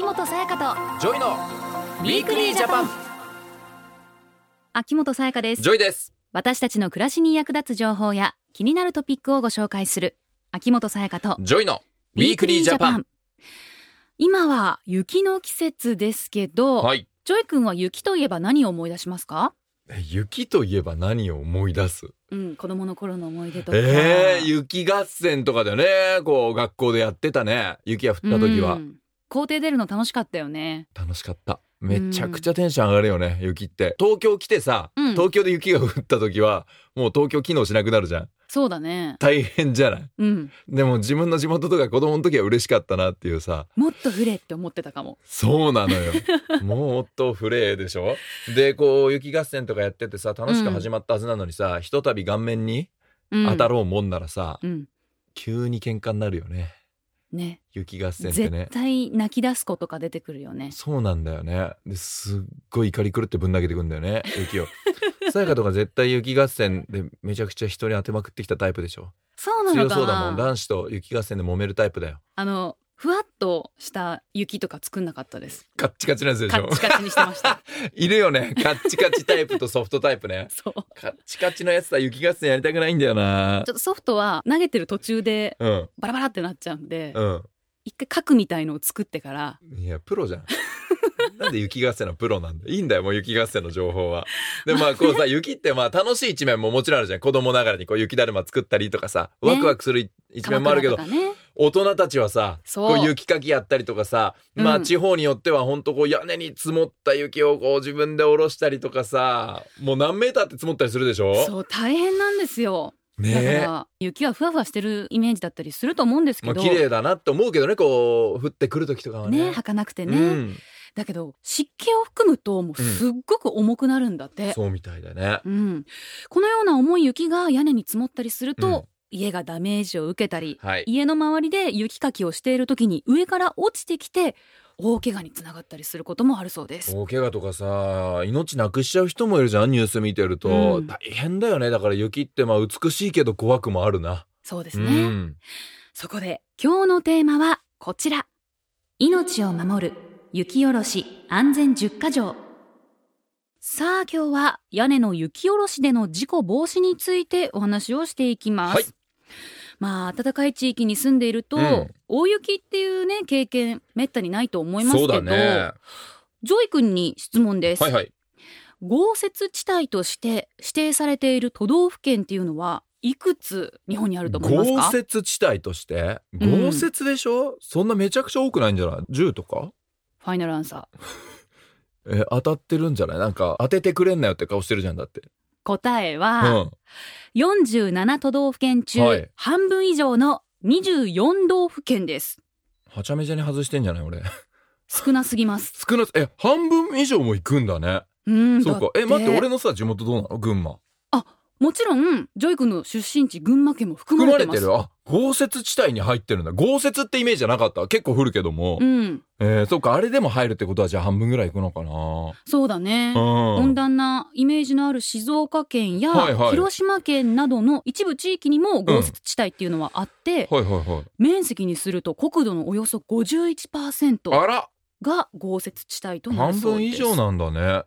秋元才加と JOYの Weekly Japan。秋元才加です。 JOYです。私たちの暮らしに役立つ情報や気になるトピックをご紹介する秋元才加と JOYの Weekly Japan。今は雪の季節ですけど、はい。 JOY君は雪といえば何を思い出しますか？え雪といえば何を思い出す？うん子供の頃の思い出とか。えー、雪合戦とかだよね。こう学校でやってたね。雪が降った時は、うん校庭出るの楽しかったよね楽しかっためちゃくちゃテンション上がるよね雪って東京来てさ、うん東京で雪が降った時はもう東京機能しなくなるじゃんそうだね大変じゃないうんでも自分の地元とか子供の時は嬉しかったなっていうさもっと降れって思ってたかもそうなのよもっとフレーでしょでこう雪合戦とかやっててさ楽しく始まったはずなのにさ、ひとたび顔面に当たろうもんならさ、急に喧嘩になるよねね。雪合戦ってね。絶対泣き出す子とか出てくるよね。そうなんだよね。ですっごい怒り狂ってぶん投げてくんだよね雪を。さやかとか絶対雪合戦でめちゃくちゃ人に当てまくってきたタイプでしょ。そうなのか強そうだもん。な男子と雪合戦で揉めるタイプだよ。あのふわっとした雪とか作んなかったです。カッチカチなやつでしょ？カッチカチにしてました。いるよね。カッチカチタイプとソフトタイプね。そう。カッチカチのやつとは雪合戦やりたくないんだよな。ちょっとソフトは投げてる途中でうん。バラバラってなっちゃうんで、うん。一回核みたいのを作ってから。いやプロじゃん。なんで雪合戦のプロなんだ？よいいんだよもう雪合戦の情報は。でまあこうさ 雪ってまあ楽しい一面ももちろんあるじゃん。子供ながらにこう雪だるま作ったりとかさね。ワクワクする一面もあるけど、ね大人たちはさそう。こう雪かきやったりとかさ、まうん。あ地方によっては本当こう屋根に積もった雪をこう自分で下ろしたりとかさもう何メーターって積もったりするでしょ？そう大変なんですよ。だから雪はふわふわしてるイメージだったりすると思うんですけど、まあ綺麗だなって思うけどねこう降ってくる時とかはね。ね儚くてね、うん、だけど湿気を含むともうすっごく重くなるんだって、そうみたいだね。うん。このような重い雪が屋根に積もったりすると、うん家がダメージを受けたりはい。家の周りで雪かきをしている時に上から落ちてきて大怪我につながったりすることもあるそうです。大怪我とかさ命なくしちゃう人もいるじゃんニュース見てると、うん。大変だよね。だから雪ってまあ美しいけど怖くもあるな。そうですね、うん。そこで今日のテーマはこちら。命を守る雪下ろし安全10か条。さあ今日は屋根の雪下ろしでの事故防止についてお話をしていきます、はいまあ暖かい地域に住んでいると、うん。大雪っていうね経験めったにないと思いますけど、だね。JOY君に質問です、はいはい。豪雪地帯として指定されている都道府県っていうのはいくつ日本にあると思いますか？豪雪地帯として？うん。豪雪でしょ、そんなめちゃくちゃ多くないんじゃない？10とか？ファイナルアンサー。え当たってるんじゃない？なんか当ててくれんなよって顔してるじゃんだって答えうは、ん47都道府県中、はい。半分以上の24道府県です。はちゃめちゃに外してんじゃない俺。少なすぎます。少なすえ半分以上も行くんだね。うんそうか。え待って俺のさ地元どうなの？群馬もちろん JOY君の出身地群馬県も含まれてます。る？あ豪雪地帯に入ってるんだ。豪雪ってイメージじゃなかった？結構降るけども、うん。えー、そうかあれでも入るってことはじゃあ半分ぐらい行くのかな？そうだね、うん。温暖なイメージのある静岡県やはいはい。広島県などの一部地域にも豪雪地帯っていうのはあって、はいはいはい。面積にすると国土のおよそ51%あら。が豪雪地帯となる半そうです。分以上なんだね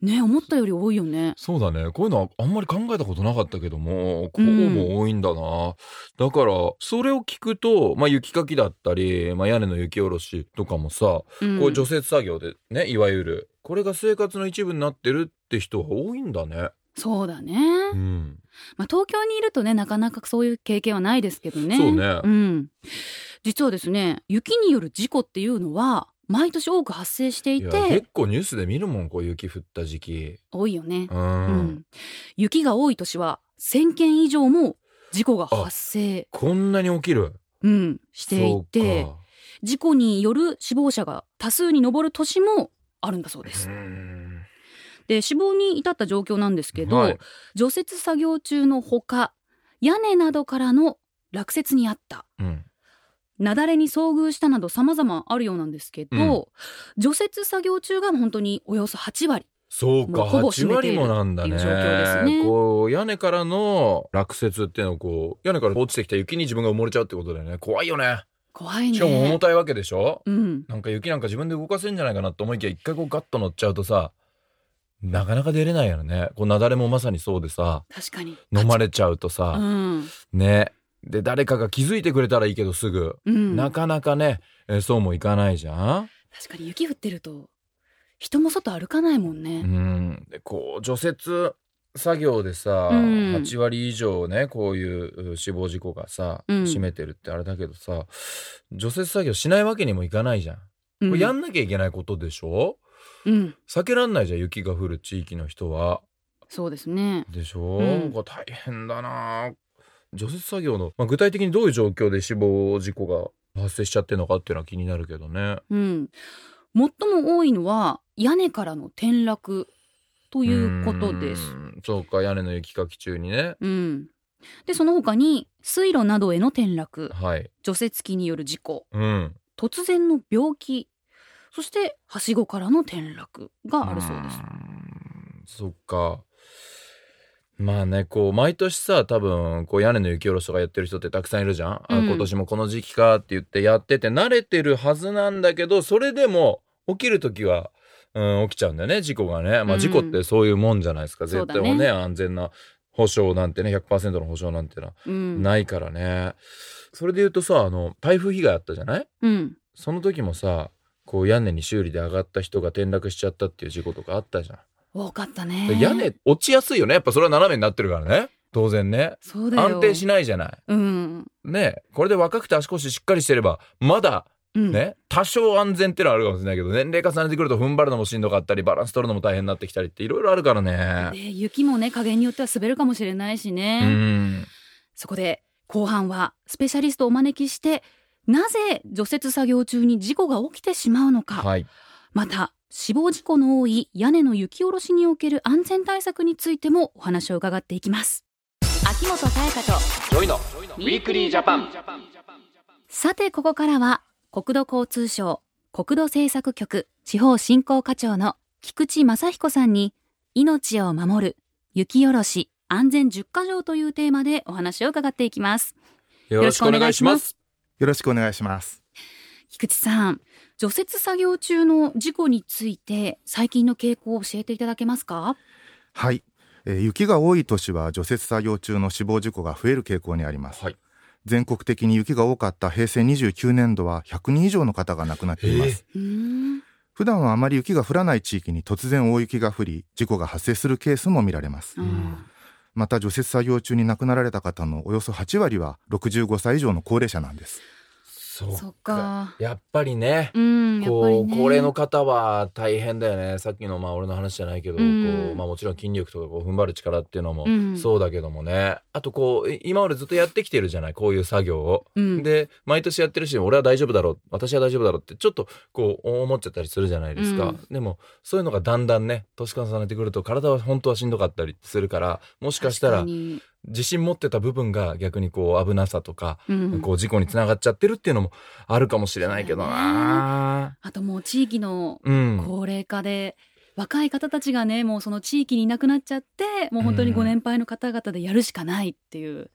ね思ったより多いよね。そうだね。こういうのはあんまり考えたことなかったけどもこうも多いんだな、だからそれを聞くと、まあ、雪かきだったり、まあ、屋根の雪下ろしとかもさ、うん。こう除雪作業でねいわゆるこれが生活の一部になってるって人が多いんだね。そうだね、うん、まあ、東京にいるとねなかなかそういう経験はないですけどね。そうね。ん、実はですね雪による事故っていうのは毎年多く発生していて。結構ニュースで見るもんこう雪降った時期。多いよね、うん。うん。雪が多い年は1000件以上も事故が発生、こんなに起きる。うん、していて事故による死亡者が多数に上る年もあるんだそうです。うん。で死亡に至った状況なんですけど、はい。除雪作業中のほか屋根などからの落雪にあった。うん雪崩に遭遇したなど様々あるようなんですけど、除雪作業中が本当におよそ8割。そうかもうほぼ8割もなんだね。ね。こう屋根からの落雪っていうのをこう屋根から落ちてきた雪に自分が埋もれちゃうってことだよね。怖いよね。怖いね。しかも重たいわけでしょ？うん。なんか雪なんか自分で動かせるんじゃないかなと思いきや一回こうガッと乗っちゃうとさなかなか出れないよね。こう雪崩もまさにそうでさ確かに。飲まれちゃうとさ、うん。ねで誰かが気づいてくれたらいいけどすぐ、うん。なかなかね、えーそうもいかないじゃん。確かに雪降ってると人も外歩かないもんうねん。でこう除雪作業でさ、うん。8割以上ねこういうう死亡事故がさ、うん。占めてるってあれだけどさ除雪作業しないわけにもいかないじゃん、うん。これやんなきゃいけないことでしょ？うん。避けらんないじゃん雪が降る地域の人は。そうですね。でしょ、うん。これ大変だな除雪作業の、まあ、具体的にどういう状況で死亡事故が発生しちゃってるのかっていうのは気になるけどね。うん。最も多いのは屋根からの転落ということです。うん。そうか屋根の雪かき中にね。うん。でその他に水路などへの転落。はい。除雪機による事故。うん。突然の病気。そしてはしごからの転落があるそうです。ん。そっかまあねこう毎年さ多分こう屋根の雪下ろしとかやってる人ってたくさんいるじゃん、あうん。今年もこの時期かって言ってやってて慣れてるはずなんだけどそれでも起きる時は、うん、起きちゃうんだよね事故がね。まうん。あ事故ってそういうもんじゃないですか、そうだね。絶対もね安全な保証なんてね100%の保証なんてのはうん。ないからね、それで言うとさあの台風被害あったじゃない？うん。その時もさこう屋根に修理で上がった人が転落しちゃったっていう事故とかあったじゃん。多かったね。で屋根落ちやすいよね。やっぱそれは斜めになってるからね。当然ね。そうだよ。安定しないじゃない。うん。ねこれで若くて足腰しっかりしてればまだうん。ね、多少安全ってのはあるかもしれないけど年齢重ねてくると踏ん張るのもしんどかったりバランス取るのも大変になってきたりっていろいろあるからね。で雪もね加減によっては滑るかもしれないしうね、ん。そこで後半はスペシャリストをお招きしてなぜ除雪作業中に事故が起きてしまうのか、はい。また死亡事故の多い屋根の雪下ろしにおける安全対策についてもお話を伺っていきます。秋元才加と JOYの Weekly Japan。さてここからは国土交通省国土政策局地方振興課長の菊池正彦さんに命を守る雪下ろし安全10か条というテーマでお話を伺っていきます。よろしくお願いします。よろしくお願いします。菊池さん除雪作業中の事故について最近の傾向を教えていただけますか？はい、えー雪が多い年は除雪作業中の死亡事故が増える傾向にあります。はい全国的に雪が多かった平成29年度は100人以上の方が亡くなっています。うーん普段はあまり雪が降らない地域に突然大雪が降り、事故が発生するケースも見られます。うんまた除雪作業中に亡くなられた方のおよそ8割は65歳以上の高齢者なんです。そそっか。やっぱりね。うんこう高齢の方は大変だよね。さっきのまあ俺の話じゃないけど、うん。こうまあ、もちろん筋力とかこう踏ん張る力っていうのもうん。そうだけどもね、あとこうい今までずっとやってきてるじゃないこういう作業を。うん。で毎年やってるし俺は大丈夫だろう私は大丈夫だろうってちょっとこう思っちゃったりするじゃないですか、うん。でもそういうのがだんだんね年重ねてくると体は本当はしんどかったりするからもしかしたら自信持ってた部分が逆にこう危なさとか、うんこう事故につながっちゃってるっていうのもあるかもしれないけどな。あともう地域のうん高齢化で、若い方たちがねもうその地域にいなくなっちゃってもう本当にうんご年配の方々でやるしかないっていう、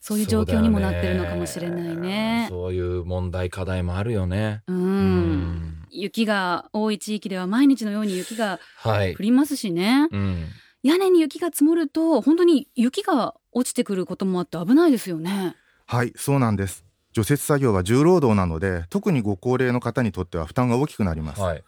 そういう状況にもなってるのかもしれないね。そういう問題課題もあるよね。うんうん雪が多い地域では毎日のように雪がはい降。りますしね、うん。屋根に雪が積もると本当に雪が落ちてくることもあって危ないですよね。はい、そうなんです。除雪作業は重労働なので、特にご高齢の方にとっては負担が大きくなります。はい。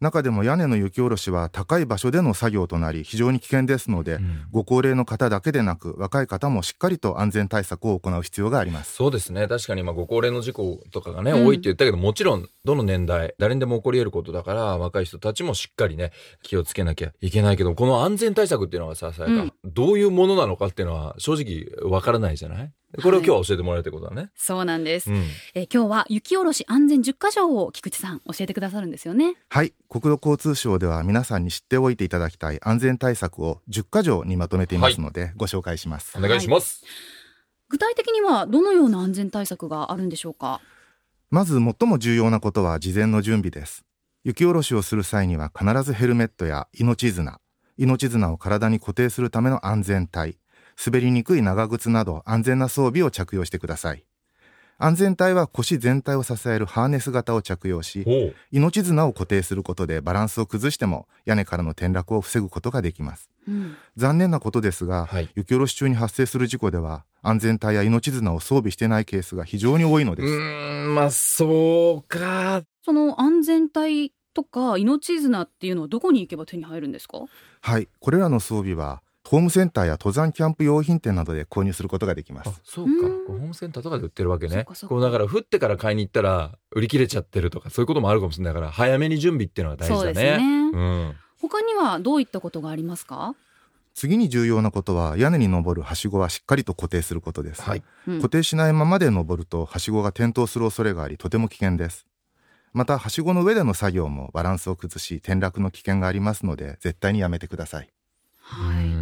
中でも屋根の雪下ろしは高い場所での作業となり非常に危険ですので、うん。ご高齢の方だけでなく若い方もしっかりと安全対策を行う必要があります。そうですね。確かにまあご高齢の事故とかがね、うん。多いって言ったけどもちろんどの年代誰にでも起こり得ることだから若い人たちもしっかりね気をつけなきゃいけないけどこの安全対策っていうのがささやか、うん。どういうものなのかっていうのは正直わからないじゃない？これを今日は教えてもらえるってことだね。そうなんです、うんえー今日は雪下ろし安全10か条を菊池さん教えてくださるんですよね。はい国土交通省では皆さんに知っておいていただきたい安全対策を10箇条にまとめていますので、ご紹介しますお願いします。具体的にはどのような安全対策があるんでしょうか？まず最も重要なことは事前の準備です雪下ろしをする際には必ずヘルメットや命綱命綱を体に固定するための安全帯滑りにくい長靴など安全な装備を着用してください。安全帯は腰全体を支えるハーネス型を着用し命綱を固定することでバランスを崩しても屋根からの転落を防ぐことができます。うん。残念なことですが、はい。雪下ろし中に発生する事故では安全帯や命綱を装備していないケースが非常に多いのです、うーんまあそうか。その安全帯とか命綱っていうのはどこに行けば手に入るんですか？はい。これらの装備はホームセンターや登山キャンプ用品店などで購入することができまあすそうか。ホームセンターとかで売ってるわけね。こうだから降ってから買いに行ったら売り切れちゃってるとかそういうこともあるかもしれない。から早めに準備っていうのが大事だそうですね、ねうん。他にはどういったことがありますか、次に重要なことは屋根に登るはしごはしっかりと固定することです、はい。うん。固定しないままで登るとはしごが転倒する恐れがありとても危険です。またはしごの上での作業もバランスを崩し転落の危険がありますので絶対にやめてください。はい。うん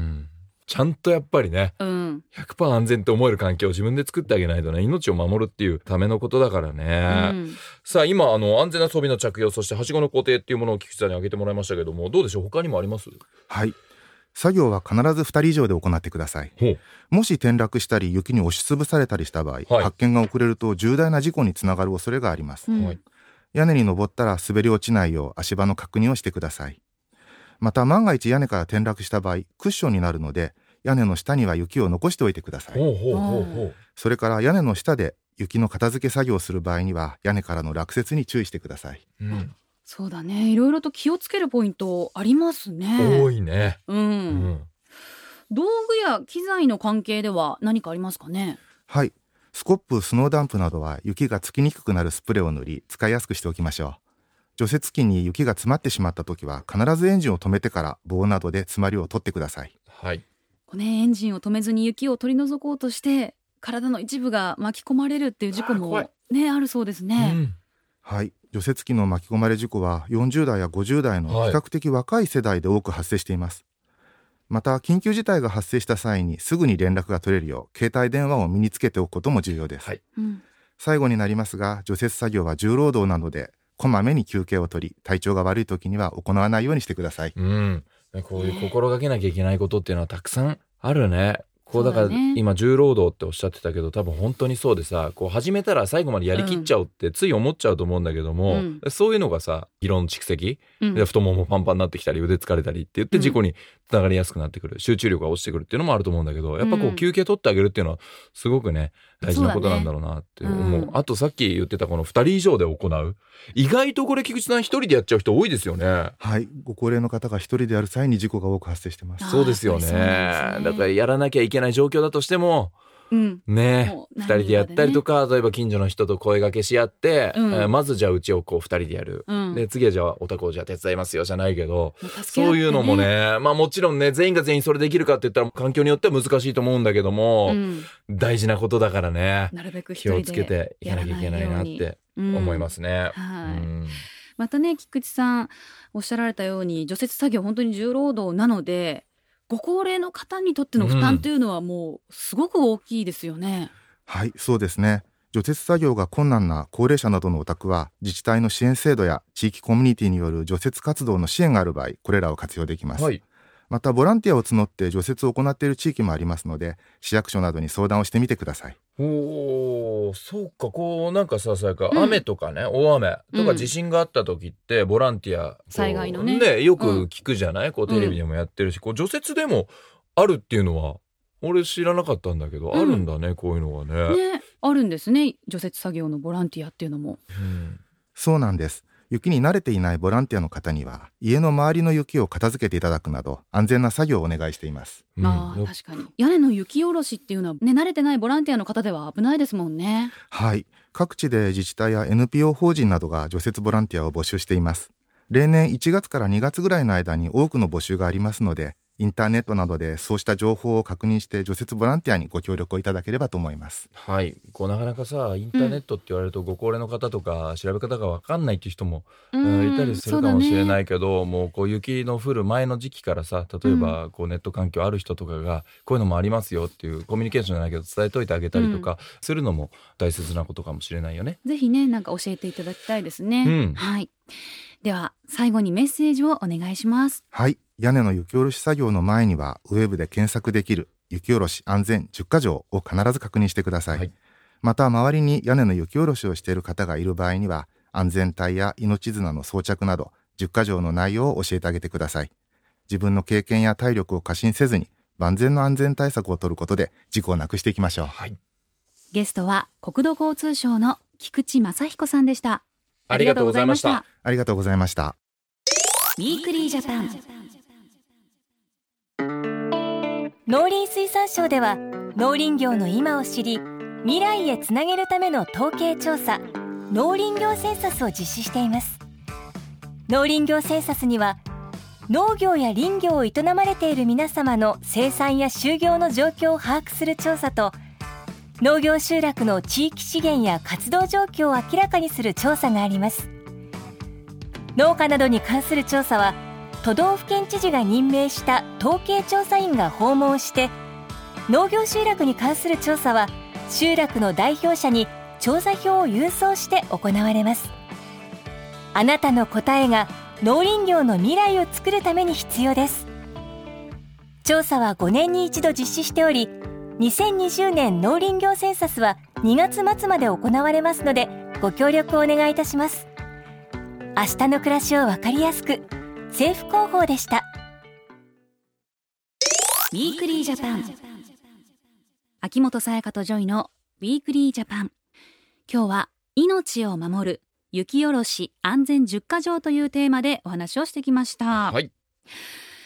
ちゃんとやっぱりねうん。100%安全って思える環境を自分で作ってあげないとね命を守るっていうためのことだからうね、ん。さあ今あの安全な装備の着用そしてはしごの固定っていうものを菊池さんに挙げてもらいましたけどもどうでしょう？他にもあります？はい。作業は必ず2人以上で行ってください。もし転落したり雪に押しつぶされたりした場合、はい。発見が遅れると重大な事故につながる恐れがあります、うん。はい。屋根に登ったら滑り落ちないよう足場の確認をしてくださいまた万が一屋根から転落した場合クッションになるので屋根の下には雪を残しておいてください。ほうほうほうほう。それから屋根の下で雪の片付け作業をする場合には屋根からの落雪に注意してください。うん。そうだね。いろいろと気をつけるポイントありますね。多いね、うん、うん。道具や機材の関係では何かありますかね？はい。スコップスノーダンプなどは雪がつきにくくなるスプレーを塗り使いやすくしておきましょう除雪機に雪が詰まってしまった時は必ずエンジンを止めてから棒などで詰まりを取ってください。はい。こうねエンジンを止めずに雪を取り除こうとして体の一部が巻き込まれるっていう事故もねあるそうですね、うん。はい。除雪機の巻き込まれ事故は40代や50代のはい。比較的若い世代で多く発生しています、また緊急事態が発生した際にすぐに連絡が取れるよう携帯電話を身につけておくことも重要です、はい。うん。最後になりますが除雪作業は重労働なのでこまめに休憩を取り体調が悪い時には行わないようにしてください。うん、こういう心がけなきゃいけないことっていうのはたくさんあるね。こうだから今重労働っておっしゃってたけど多分本当にそうでさこう始めたら最後までやりきっちゃおうってつい思っちゃうと思うんだけども、うん。そういうのがさ疲労の蓄積。うん。で太ももパンパンになってきたり腕疲れたりって言ってうん。事故につながりやすくなってくる。集中力が落ちてくるっていうのもあると思うんだけどやっぱこううん。休憩取ってあげるっていうのはすごくね大事なことなんだろうなって思う。ねうん。あとさっき言ってたこの2人以上で行う。意外とこれ菊池さん一人でやっちゃう人多いですよね。はい。ご高齢の方が一人でやる際に事故が多く発生してます。そうですよね。ね。だからやらなきゃいけない状況だとしてもうん。ね。二人でやったりとか、例えば近所の人と声掛けし合って、うん。えーまずじゃあうちをこう二人でやる、うん。で次はじゃあお宅をじゃあ手伝いますよじゃないけど、もう助け合ってそういうのもねまあもちろんね全員が全員それできるかって言ったら環境によっては難しいと思うんだけども、うん。大事なことだからね。なるべく一気を人つけていかなきゃいけないなって思いますすね。またね菊池さんおっしゃられたように除雪作業本当に重労働なのでご高齢の方にとっての負担というのはもうすごく大きいですよね。はいそうですね。除雪作業が困難な高齢者などのお宅は自治体の支援制度や地域コミュニティによる除雪活動の支援がある場合これらを活用できます、はいまたボランティアを募って除雪を行っている地域もありますので市役所などに相談をしてみてください。おーそうかこうなんかささやか、うん。雨とかね大雨とうん。か地震があった時ってボランティア災害のね。よく聞くじゃない、こうテレビでもやってるし、こう除雪でもあるっていうのは俺知らなかったんだけど、うん。あるんだねこういうのがね。ねあるんですね除雪作業のボランティアっていうのも。うん。そうなんです雪に慣れていないボランティアの方には家の周りの雪を片付けていただくなど安全な作業をお願いしています。うんああ確かに。屋根の雪下ろしっていうのはね慣れてないボランティアの方では危ないですもんね。はい。各地で自治体や NPO 法人などが除雪ボランティアを募集しています。例年1月から2月ぐらいの間に多くの募集がありますのでインターネットなどでそうした情報を確認して除雪ボランティアにご協力をいただければと思いますはいこうなかなかさインターネットって言われるとご高齢の方とか調べ方が分かんないっていう人もううんんいたりするかもしれないい。けど、もうこう雪の降る前の時期からさ例えばこうネット環境ある人とかがこういうのもありますよっていうコミュニケーションじゃないけど伝えといてあげたりとかするのも大切なことかもしれないよね。ぜひねなんか教えていただきたいですね。うんはい。では最後にメッセージをお願いします。はい屋根の雪下ろし作業の前にはウェブで検索できる雪下ろし安全10か条を必ず確認してください、はい。また周りに屋根の雪下ろしをしている方がいる場合には安全帯や命綱の装着など10か条の内容を教えてあげてください。自分の経験や体力を過信せずに万全の安全対策を取ることで事故をなくしていきましょう、はい、ゲストは国土交通省の菊池正彦さんでしたありがとうございましたありがとうございました Weekly Japan農林水産省では農林業の今を知り未来へつなげるための統計調査農林業センサスを実施しています。農林業センサスには農業や林業を営まれている皆様の生産や就業の状況を把握する調査と農業集落の地域資源や活動状況を明らかにする調査があります。農家などに関する調査は都道府県知事が任命した統計調査員が訪問して農業集落に関する調査は集落の代表者に調査票を郵送して行われます。あなたの答えが農林業の未来を作るために必要です。調査は5年に一度実施しており2020年農林業センサスは2月末まで行われますのでご協力をお願いいたします。明日の暮らしをわかりやすく政府広報でした Weekly Japan秋元才加と JOYの Weekly Japan 今日は命を守る雪下ろし安全10か条というテーマでお話をしてきました。はい。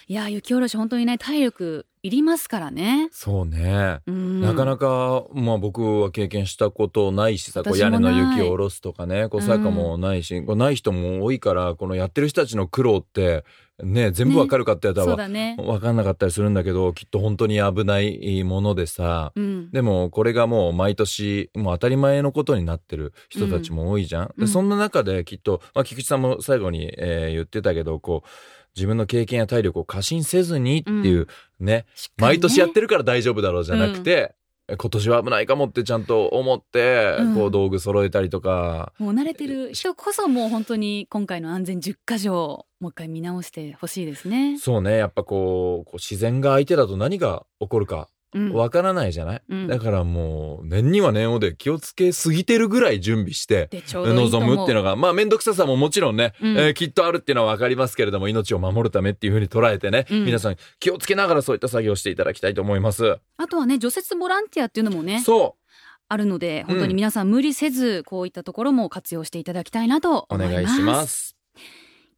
いや雪下ろし本当にね体力いりますからね。そうね。なかなかまあ僕は経験したことないしさ、こう屋根の雪を下ろすとかね、こうさかもないし、こうない人も多いからこのやってる人たちの苦労ってね全部わかるかってやったら、ね、分かんなかったりするんだけどきっと本当に危ないものでさ、うん、でもこれがもう毎年もう当たり前のことになってる人たちも多いじゃん。うん、でそんな中できっと、まあ、菊池さんも最後に、えー、言ってたけどこう自分の経験や体力を過信せずにっていうね、うん、ね。毎年やってるから大丈夫だろうじゃなくて、今年は危ないかもってちゃんと思って、うん、こう道具揃えたりとか。もう慣れてる人こそもう本当に今回の安全10か条もう一回見直してほしいですね。そうね。やっぱこうこう自然が相手だと何が起こるかわからないじゃない、うん、だからもう念には念をで気をつけすぎてるぐらい準備して臨むっていうのがまあ面倒くささももちろんね、うん、えー、きっとあるっていうのは分かりますけれども命を守るためっていうふうに捉えてね、うん、皆さん気をつけながらそういった作業をしていただきたいと思います。あとはね除雪ボランティアっていうのもねそう。あるので本当に皆さん無理せずこういったところも活用していただきたいなと思います、お願いします。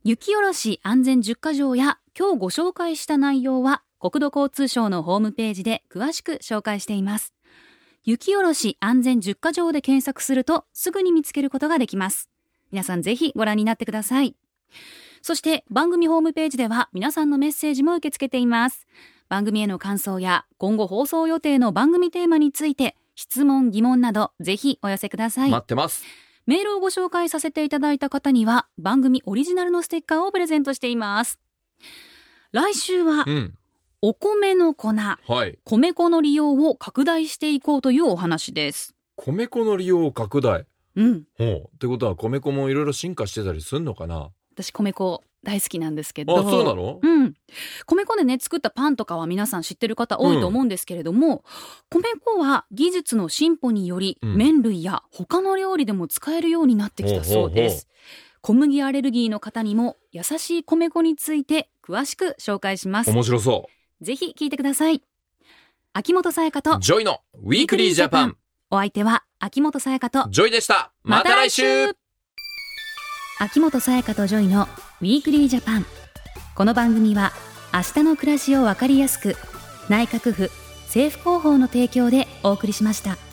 雪下ろし安全10か条や今日ご紹介した内容は国土交通省のホームページで詳しく紹介しています。雪下ろし安全10か条で検索するとすぐに見つけることができます。皆さんぜひご覧になってください。そして番組ホームページでは皆さんのメッセージも受け付けています。番組への感想や今後放送予定の番組テーマについて質問疑問などぜひお寄せください。待ってます。メールをご紹介させていただいた方には番組オリジナルのステッカーをプレゼントしています。来週は、うんお米の粉、はい、米粉の利用を拡大していこうというお話です。米粉の利用を拡大。うん。ほう。ってことは米粉もいろいろ進化してたりすんのかな？私米粉大好きなんですけど。あそうなの？うん。米粉でね作ったパンとかは皆さん知ってる方多いと思うんですけれども、うん、米粉は技術の進歩により、うん、麺類や他の料理でも使えるようになってきたそうです。小麦アレルギーの方にも優しい米粉について詳しく紹介します。面白そうぜひ聞いてください。秋元才加と JOYの Weekly Japanお相手は秋元才加とJOYでした。また来週。秋元才加と JOYの Weekly Japan この番組は明日の暮らしをわかりやすく内閣府政府広報の提供でお送りしました。